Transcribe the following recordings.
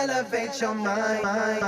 elevate your mind. my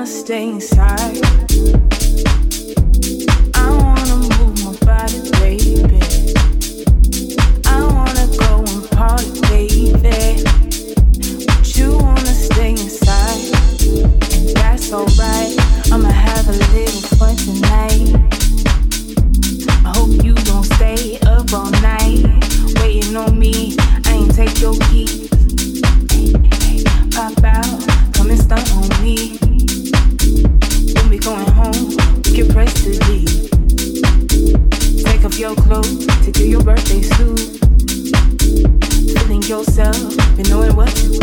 wanna stay inside. Yourself. Knowing what to